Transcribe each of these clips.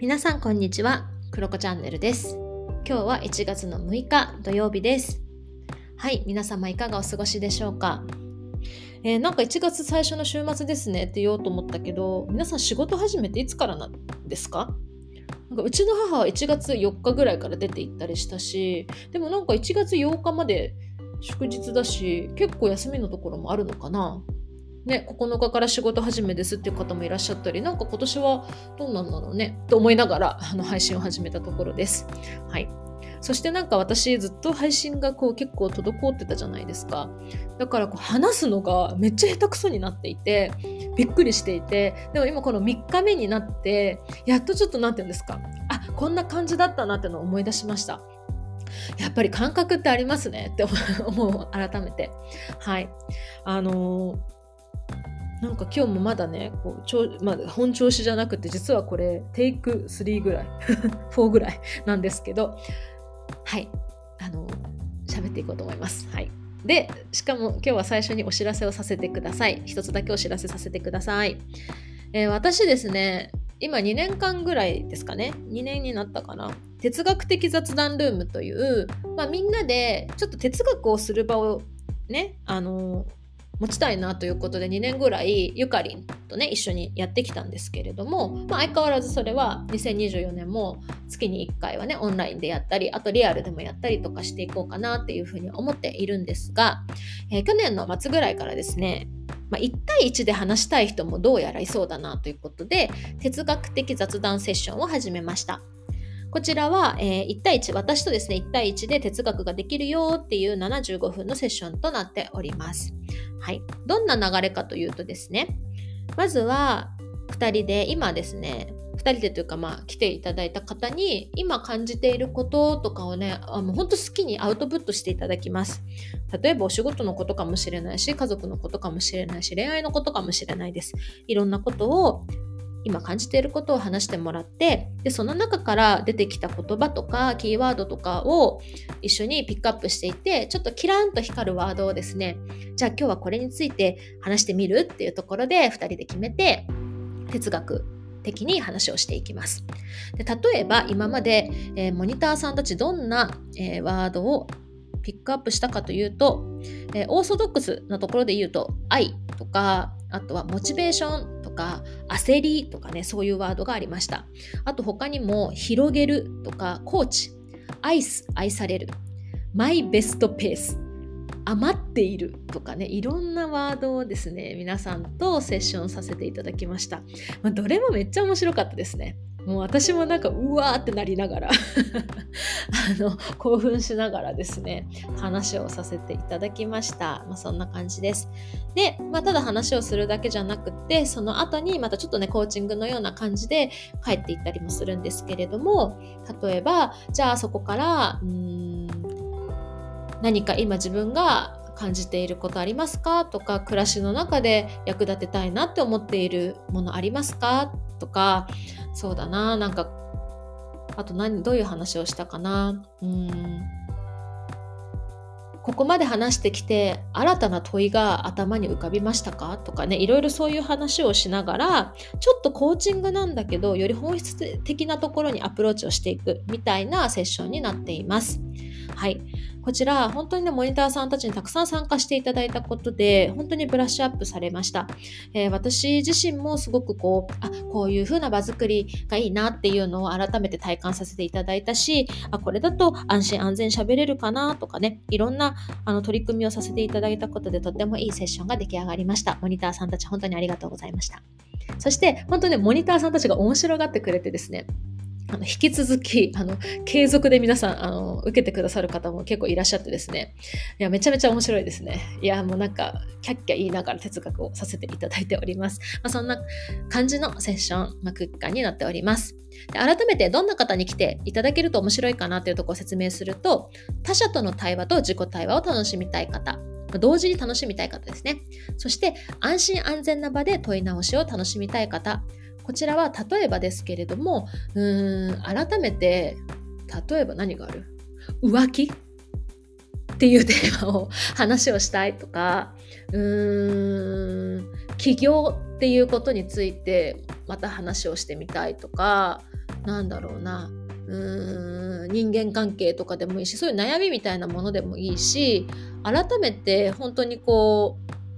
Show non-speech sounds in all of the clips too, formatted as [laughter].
皆さんこんにちは、クロコチャンネルです。今日は1月の6日土曜日です。はい、皆様いかがお過ごしでしょうか？えーなんか1月最初の週末ですねって言おうと思ったけど、皆さん仕事始めていつからなんですか？なんかうちの母は1月4日ぐらいから出て行ったりしたし、でもなんか1月8日まで祝日だし、結構休みのところもあるのかな？ね、9日から仕事始めですっていう方もいらっしゃったり、なんか今年はどうなんだろうねと思いながらあの配信を始めたところです。はい。そしてなんか私ずっと配信がこう結構滞ってたじゃないですか。だからこう話すのがめっちゃ下手くそになっていて、びっくりしていて、でも今この3日目になって、やっとちょっとなんて言うんですか。あ、こんな感じだったなってのを思い出しました。やっぱり感覚ってありますねって思う、改めて。はい。あのーなんか今日もまだね、こうちょまあ、本調子じゃなくて、実はこれ、テイク3ぐらい、[laughs] 4ぐらい [laughs] なんですけど、はい、あの、喋っていこうと思います。はい。で、しかも今日は最初にお知らせをさせてください。一つだけお知らせさせてください。えー私ですね、今2年間ぐらいですかね、2年になったかな。哲学的雑談ルームという、まあ、みんなでちょっと哲学をする場をね、あの持ちたいなということで2年ぐらいゆかりんとね一緒にやってきたんですけれども、まあ、相変わらずそれは2024年も月に1回はねオンラインでやったりあとリアルでもやったりとかしていこうかなっていうふうに思っているんですが、えー去年の末ぐらいからですねまあ、1対1で話したい人もどうやらいそうだなということで哲学的雑談セッションを始めました。こちらは、えー1対1、私とですね、1対1で哲学ができるよっていう75分のセッションとなっております。はい。どんな流れかというとですね、まずは2人で、今ですね、2人でというか、まあ、来ていただいた方に、今感じていることとかをね、あの本当好きにアウトプットしていただきます。例えば、お仕事のことかもしれないし、家族のことかもしれないし、恋愛のことかもしれないです。いろんなことを今感じていることを話してもらってでその中から出てきた言葉とかキーワードとかを一緒にピックアップしていてちょっとキラーンと光るワードをですねじゃあ今日はこれについて話してみるっていうところで2人で決めて哲学的に話をしていきます。で例えば今まで、えーモニターさんたちどんな、えーワードをピックアップしたかというと、えーオーソドックスなところで言うと愛とかあとはモチベーションとか焦りとかねそういうワードがありました。あと他にも広げるとかコーチアイス愛される。マイベストペース余っているとかねいろんなワードをですね皆さんとセッションさせていただきました、まあ、どれもめっちゃ面白かったですね。もう私もなんかうわーってなりながら [laughs] あの興奮しながらですね話をさせていただきました、まあ、そんな感じです。で、まあ、ただ話をするだけじゃなくてその後にまたちょっとねコーチングのような感じで帰っていったりもするんですけれども例えばじゃあそこからうん何か今自分が感じていることありますか？とか暮らしの中で役立てたいなって思っているものありますか？とかそうだな。なんかあと何どういう話をしたかな。うん。ここまで話してきて新たな問いが頭に浮かびましたか？とかね。いろいろそういう話をしながらちょっとコーチングなんだけどより本質的なところにアプローチをしていくみたいなセッションになっています。はい、こちら本当にねモニターさんたちにたくさん参加していただいたことで本当にブラッシュアップされました。えー私自身もすごくこうあこういう風な場作りがいいなっていうのを改めて体感させていただいたしあこれだと安心安全喋れるかなとかねいろんなあの取り組みをさせていただいたことでとってもいいセッションが出来上がりました。モニターさんたち本当にありがとうございました。そして本当にねモニターさんたちが面白がってくれてですねあの引き続きあの継続で皆さんあの受けてくださる方も結構いらっしゃってですね。いやめちゃめちゃ面白いですね。いやもうなんかキャッキャ言いながら哲学をさせていただいております、まあ、そんな感じのセッション、まあ、空間になっております。で改めてどんな方に来ていただけると面白いかなというところを説明すると他者との対話と自己対話を楽しみたい方同時に楽しみたい方ですね。そして安心安全な場で問い直しを楽しみたい方こちらは例えばですけれどもうーん改めて例えば何がある？浮気？っていうテーマを話をしたいとかうーん起業っていうことについてまた話をしてみたいとかなんだろうなうーん人間関係とかでもいいしそういう悩みみたいなものでもいいし改めて本当にこ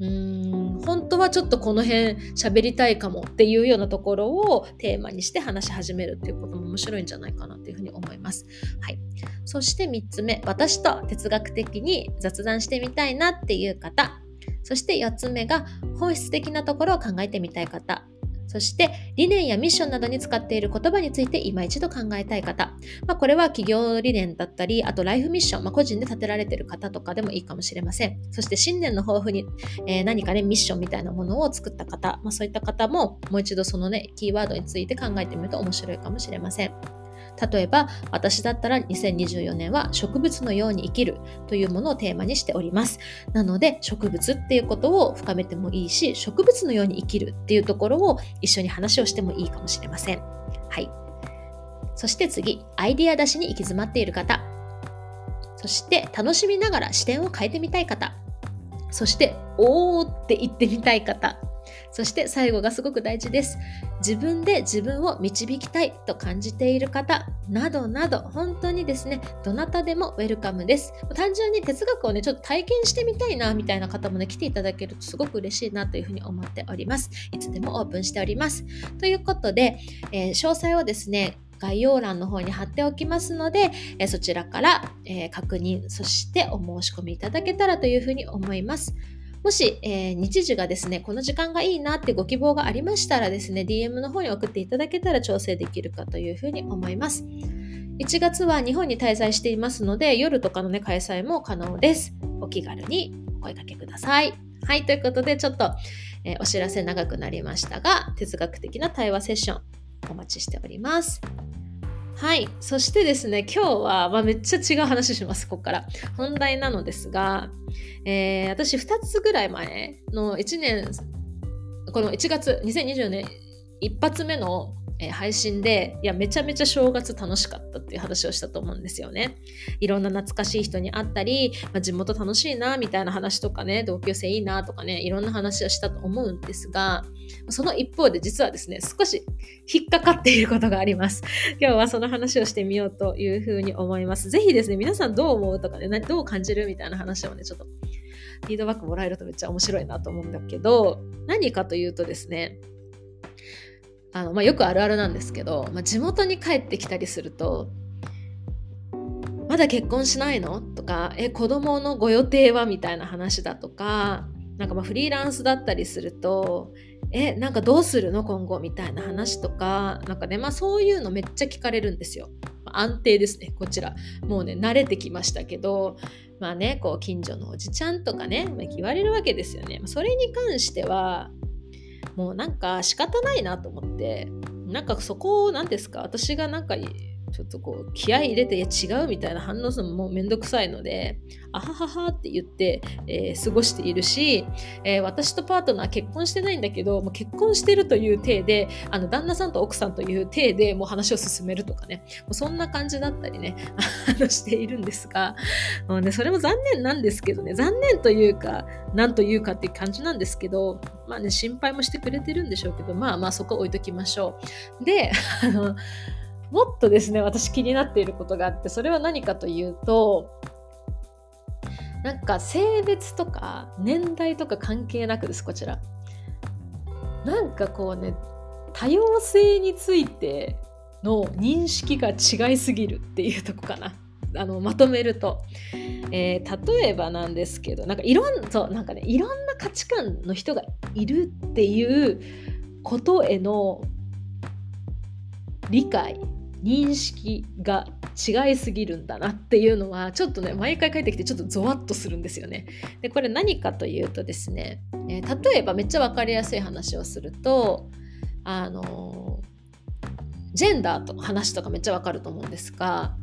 ううーん本当はちょっとこの辺喋りたいかもっていうようなところをテーマにして話し始めるっていうことも面白いんじゃないかなっていうふうに思います。はい、そして3つ目私と哲学的に雑談してみたいなっていう方。そして4つ目が本質的なところを考えてみたい方。そして理念やミッションなどに使っている言葉について今一度考えたい方、まあ、これは企業理念だったりあとライフミッション、まあ、個人で立てられている方とかでもいいかもしれません。そして新年の抱負に、えー、何かねミッションみたいなものを作った方、まあ、そういった方ももう一度そのねキーワードについて考えてみると面白いかもしれません。例えば私だったら2024年は植物のように生きるというものをテーマにしております。なので植物っていうことを深めてもいいし植物のように生きるっていうところを一緒に話をしてもいいかもしれません。はい。そして次アイデア出しに行き詰まっている方。そして楽しみながら視点を変えてみたい方。そしておーって言ってみたい方。そして最後がすごく大事です。自分で自分を導きたいと感じている方などなど本当にですね、どなたでもウェルカムです。単純に哲学をね、ちょっと体験してみたいなみたいな方もね、来ていただけるとすごく嬉しいなというふうに思っております。いつでもオープンしております。ということで、えー、詳細をですね、概要欄の方に貼っておきますので、えそちらから、え確認、そしてお申し込みいただけたらというふうに思います。もし、えー、日時がですね、この時間がいいなってご希望がありましたらですね、DM の方に送っていただけたら調整できるかというふうに思います。1月は日本に滞在していますので、夜とかのね、開催も可能です。お気軽にお声かけください。はい、ということで、ちょっと、えー、お知らせ長くなりましたが、哲学的な対話セッションお待ちしております。はい。そしてですね、今日は、まあ、めっちゃ違う話します、ここから。本題なのですが、えー、私2つぐらい前の1年、この1月、2020年一発目のえー、配信でいやめちゃめちゃ正月楽しかったっていう話をしたと思うんですよね。いろんな懐かしい人に会ったり、まあ、地元楽しいなみたいな話とかね同級生いいなとかねいろんな話をしたと思うんですがその一方で実はですね少し引っかかっていることがあります。[laughs] 今日はその話をしてみようというふうに思います。ぜひですね皆さんどう思うとかねどう感じるみたいな話をねちょっとフィードバックもらえるとめっちゃ面白いなと思うんだけど何かというとですねあの、まあ、よくあるあるなんですけど、まあ、地元に帰ってきたりすると「まだ結婚しないの?」とか「え子供のご予定は?」みたいな話だとかなんかまあフリーランスだったりすると「えなんかどうするの？今後?」みたいな話とかなんかねまあそういうのめっちゃ聞かれるんですよ。安定ですねこちらもうね慣れてきましたけどまあねこう近所のおじちゃんとかね、言われるわけですよね。それに関してはもうなんか仕方ないなと思ってなんかそこを何ですか？私がなんかちょっとこう気合い入れていや違うみたいな反応するのもめんどくさいのであはははって言って、えー、過ごしているし、えー、私とパートナー結婚してないんだけどもう結婚してるという体であの旦那さんと奥さんという体でもう話を進めるとかね。もうそんな感じだったりね [laughs] しているんですが。もう、ね、それも残念なんですけどね。残念というか何というかっていう感じなんですけどまあね心配もしてくれてるんでしょうけどまあまあそこ置いときましょう。であのもっとですね、私気になっていることがあって、それは何かというと、なんか性別とか年代とか関係なくです、こちら。なんかこうね、多様性についての認識が違いすぎるっていうとこかな。あのまとめると、えー、例えばなんですけどなんかいろんそうなんかねいろんな価値観の人がいるっていうことへの理解認識が違いすぎるんだなっていうのはちょっとね毎回帰ってきてちょっとゾワッとするんですよね。でこれ何かというとですね、えー、例えばめっちゃ分かりやすい話をするとあのジェンダーと話とかめっちゃ分かると思うんですが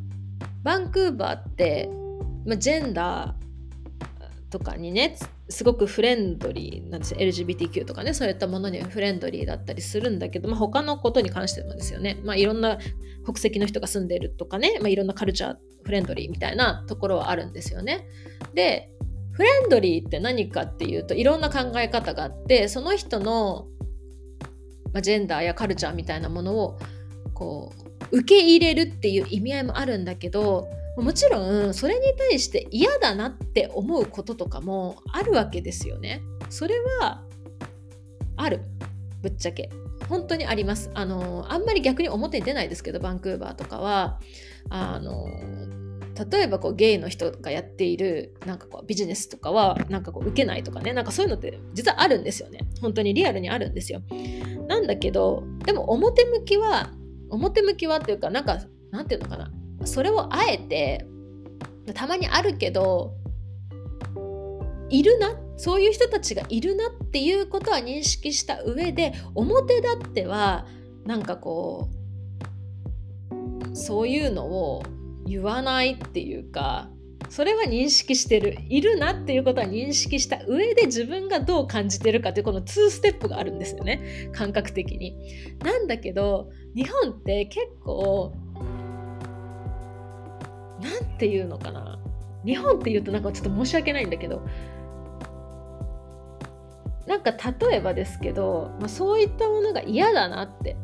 バンクーバーって、まあ、ジェンダーとかにねすごくフレンドリーなんですよ LGBTQ とかねそういったものにはフレンドリーだったりするんだけど、まあ、他のことに関してもですよね、まあ、いろんな国籍の人が住んでるとかね、まあ、いろんなカルチャーフレンドリーみたいなところはあるんですよね。でフレンドリーって何かっていうといろんな考え方があってその人の、ま、ジェンダーやカルチャーみたいなものをこう受け入れるっていう意味合いもあるんだけどもちろんそれに対して嫌だなって思うこととかもあるわけですよね。それはある。ぶっちゃけ。本当にあります。あのあんまり逆に表に出ないですけどバンクーバーとかは。あの例えばこうゲイの人がやっているなんかこうビジネスとかはなんかこう受けないとかね。なんかそういうのって実はあるんですよね。本当にリアルにあるんですよ。なんだけどでも表向きは表向きはっていうかなんかなんていうのかな。それをあえてたまにあるけどいるなそういう人たちがいるなっていうことは認識した上で表立ってはなんかこうそういうのを言わないっていうかそれは認識してるいるなっていうことは認識した上で自分がどう感じてるかっていうこの2ステップがあるんですよね感覚的に。なんだけど日本って結構なんていうのかな。日本っていうとなんかちょっと申し訳ないんだけど。なんか例えばですけど、まあ、そういったものが嫌だなって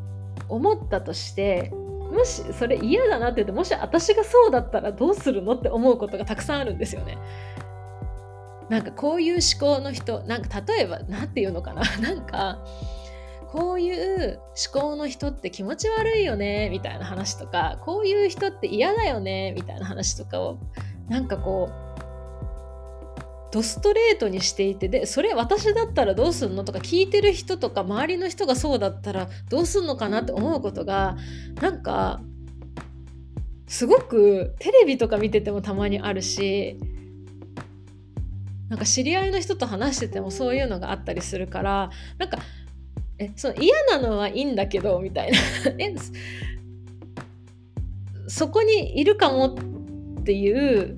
思ったとしてもしそれ嫌だなって言ってもし私がそうだったらどうするのって思うことがたくさんあるんですよね。なんかこういう思考の人なんか例えば何て言うのかな。なんかこういう思考の人って気持ち悪いよねみたいな話とかこういう人って嫌だよねみたいな話とかをなんかこうドストレートにしていてでそれ私だったらどうすんの？とか聞いてる人とか周りの人がそうだったらどうすんのかなって思うことがなんかすごくテレビとか見ててもたまにあるしなんか知り合いの人と話しててもそういうのがあったりするからなんかえその嫌なのはいいんだけどみたいな [laughs] えそこにいるかもっていう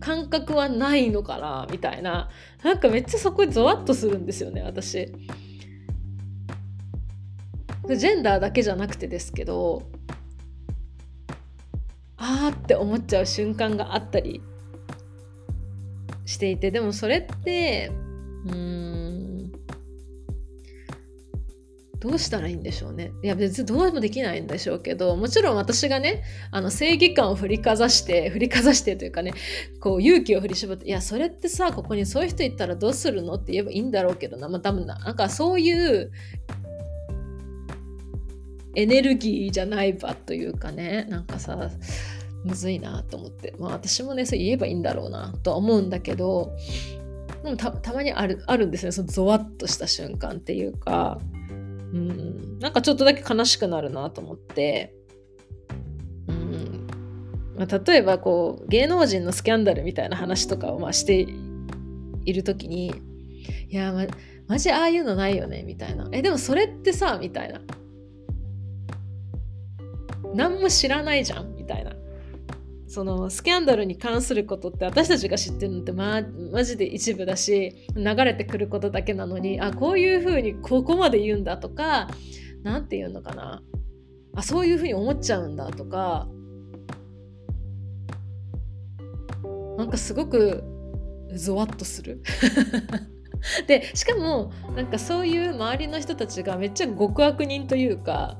感覚はないのかなみたいななんかめっちゃそこにゾワッとするんですよね私。ジェンダーだけじゃなくてですけどあーって思っちゃう瞬間があったりしていてでもそれってうんどうしたらいいんでしょうね。いや別にどうでもできないんでしょうけどもちろん私がねあの正義感を振りかざして振りかざしてというかねこう勇気を振り絞っていやそれってさここにそういう人いたらどうするのって言えばいいんだろうけどな。まあ多分ななんかそういうエネルギーじゃない場というかねなんかさむずいなと思って。まあ私もねそう言えばいいんだろうなとは思うんだけどでもたたまにあるあるんですね。そのゾワッとした瞬間っていうか。うん、なんかちょっとだけ悲しくなるなと思って、うん。まあ、例えばこう芸能人のスキャンダルみたいな話とかをまあしている時にいやまマジああいうのないよねみたいな。えでもそれってさみたいな。何も知らないじゃんみたいな。そのスキャンダルに関することって私たちが知ってるのってまマジで一部だし流れてくることだけなのにあこういうふうにここまで言うんだとか何て言うのかな。あそういうふうに思っちゃうんだとか。なんかすごくゾワッとする。[laughs] でしかもなんかそういう周りの人たちがめっちゃ極悪人というか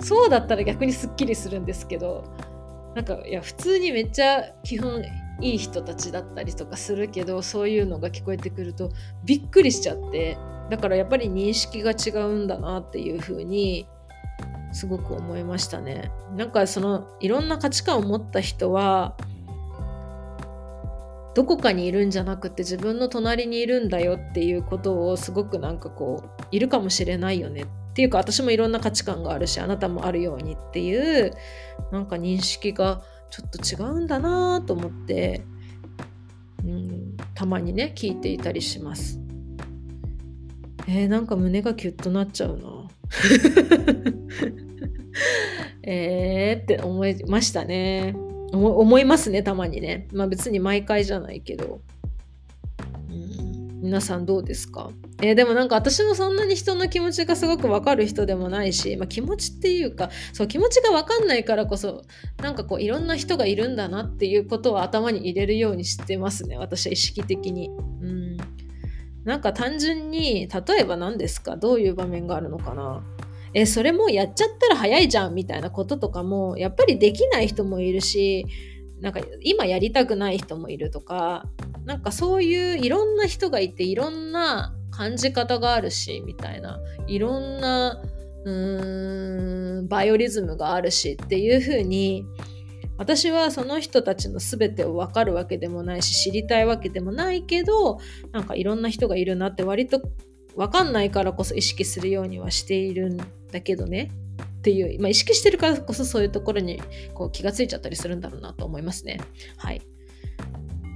そうだったら逆にすっきりするんですけどなんかいや普通にめっちゃ基本いい人たちだったりとかするけどそういうのが聞こえてくるとびっくりしちゃってだからやっぱり認識が違うんだなっていう風にすごく思いましたね。なんかそのいろんな価値観を持った人はどこかにいるんじゃなくて自分の隣にいるんだよっていうことをすごくなんかこういるかもしれないよねていうか私もいろんな価値観があるしあなたもあるようにっていうなんか認識がちょっと違うんだなと思って、うん、たまにね聞いていたりします。えー、なんか胸がキュッとなっちゃうな。[laughs] えーって思いましたね。思いますねたまにね。まあ別に毎回じゃないけど。皆さんどうですか？えー、でもなんか私もそんなに人の気持ちがすごくわかる人でもないし、まあ、気持ちっていうかそう気持ちがわかんないからこそなんかこういろんな人がいるんだなっていうことを頭に入れるようにしてますね私は意識的に。うん。なんか単純に例えば何ですか？どういう場面があるのかな？えそれもやっちゃったら早いじゃんみたいなこととかもやっぱりできない人もいるしなんか今やりたくない人もいるとかなんかそういういろんな人がいていろんな感じ方があるしみたいな。いろんなうーんバイオリズムがあるしっていう風に私はその人たちの全てを分かるわけでもないし知りたいわけでもないけどなんかいろんな人がいるなって割と分かんないからこそ意識するようにはしているんだけどね。っていう、まあ、意識してるからこそそういうところにこう気がついちゃったりするんだろうなと思いますね。はい。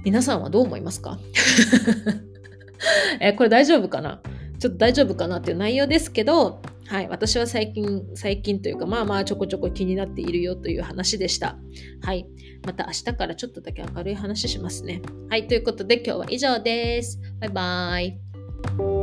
皆さんはどう思いますか？[laughs] えこれ大丈夫かな？ちょっと大丈夫かなっていう内容ですけど、はい、私は最近、最近というか、まあまあちょこちょこ気になっているよという話でした。はい、また明日からちょっとだけ明るい話しますね。はい、ということで今日は以上です。バイバイ。